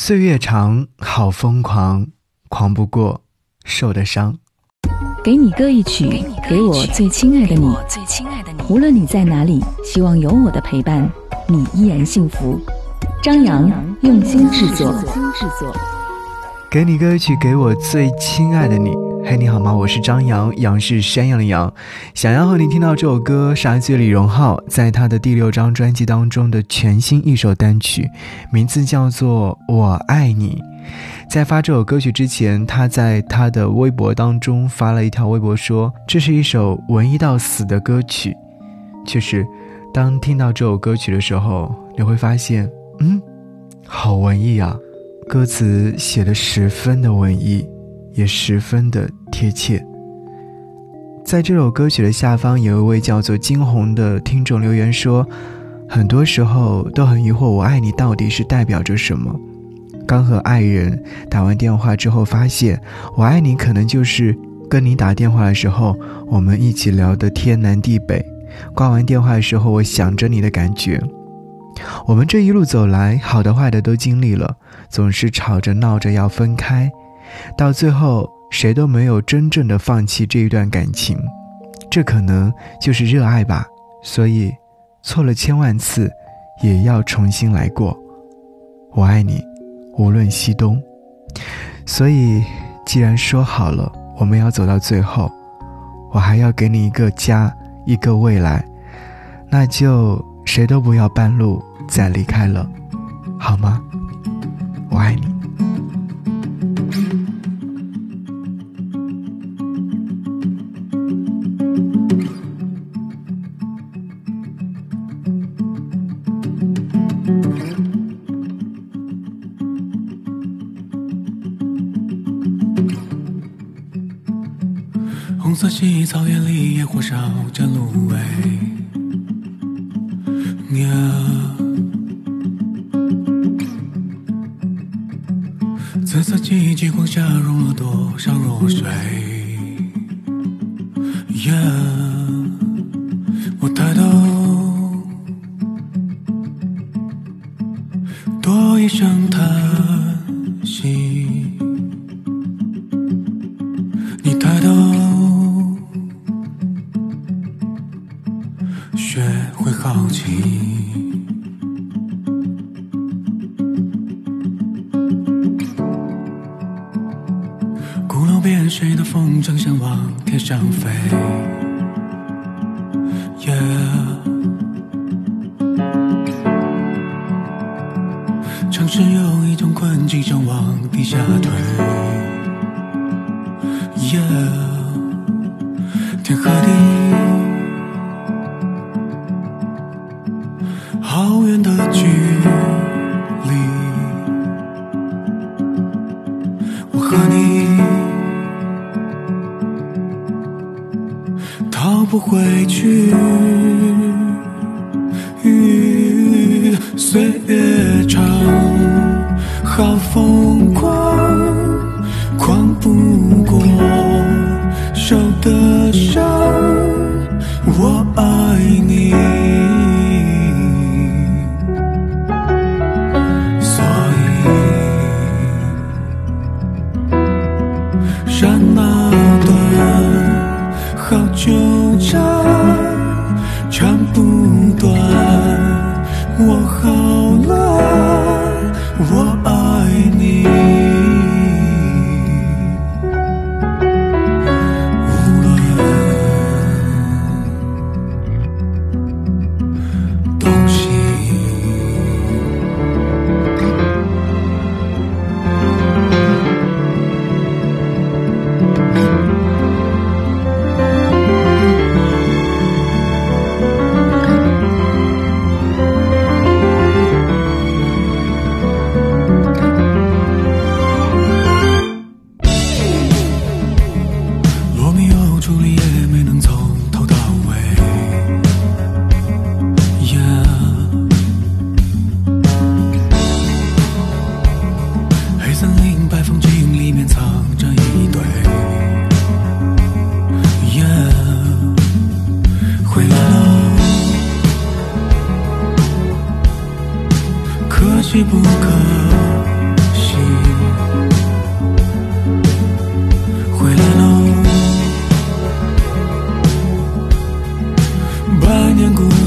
岁月长，好疯狂，狂不过受的伤。给你歌一曲，给我最亲爱的你。无论你在哪里，希望有我的陪伴，你依然幸福。张扬用心制作。给你歌曲，给我最亲爱的你。嘿，你好吗？我是张扬，杨是山羊的羊。想要和你听到这首歌，是来自李荣浩在他的第六张专辑当中的全新一首单曲，名字叫做《我爱你》。在发这首歌曲之前，他在他的微博当中发了一条微博，说这是一首文艺到死的歌曲。确实，当听到这首歌曲的时候，你会发现，嗯，好文艺啊，歌词写的十分的文艺。也十分的贴切。在这首歌曲的下方，有一位叫做金红的听众留言说：“很多时候都很疑惑，我爱你到底是代表着什么？刚和爱人打完电话之后，发现我爱你可能就是跟你打电话的时候，我们一起聊的天南地北；挂完电话的时候，我想着你的感觉。我们这一路走来，好的坏的都经历了，总是吵着闹着要分开。”到最后，谁都没有真正的放弃这一段感情，这可能就是热爱吧。所以，错了千万次，也要重新来过。我爱你，无论西东。所以，既然说好了我们要走到最后，我还要给你一个家，一个未来，那就谁都不要半路再离开了，好吗？我爱你。色系草原里，野火烧着芦苇。紫色记忆激光下融了多少弱水？Yeah 会好奇，鼓楼边谁的风筝想往天上飞？城市有一种困境想往地下退。天和地。和你逃不回去，岁月长，好风光，狂不过，受的伤。遂不可惜。回来喽，百年孤独。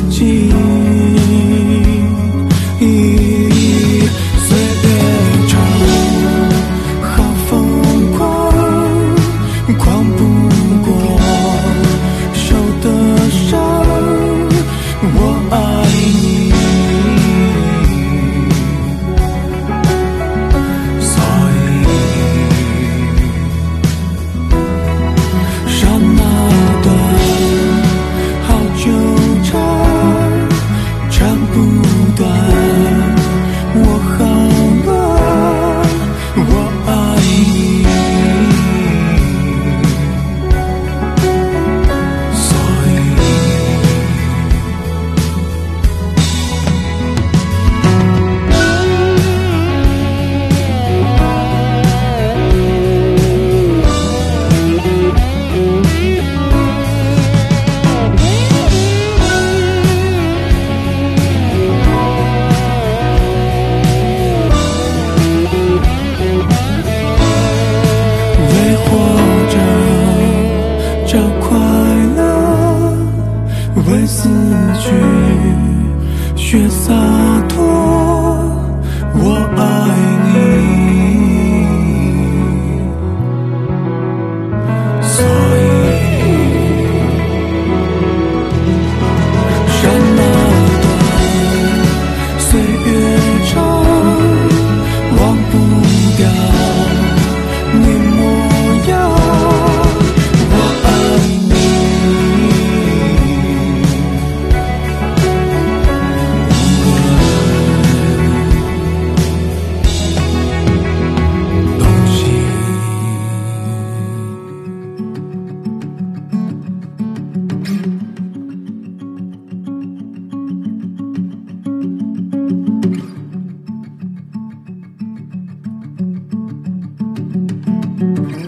角色 Mm-hmm.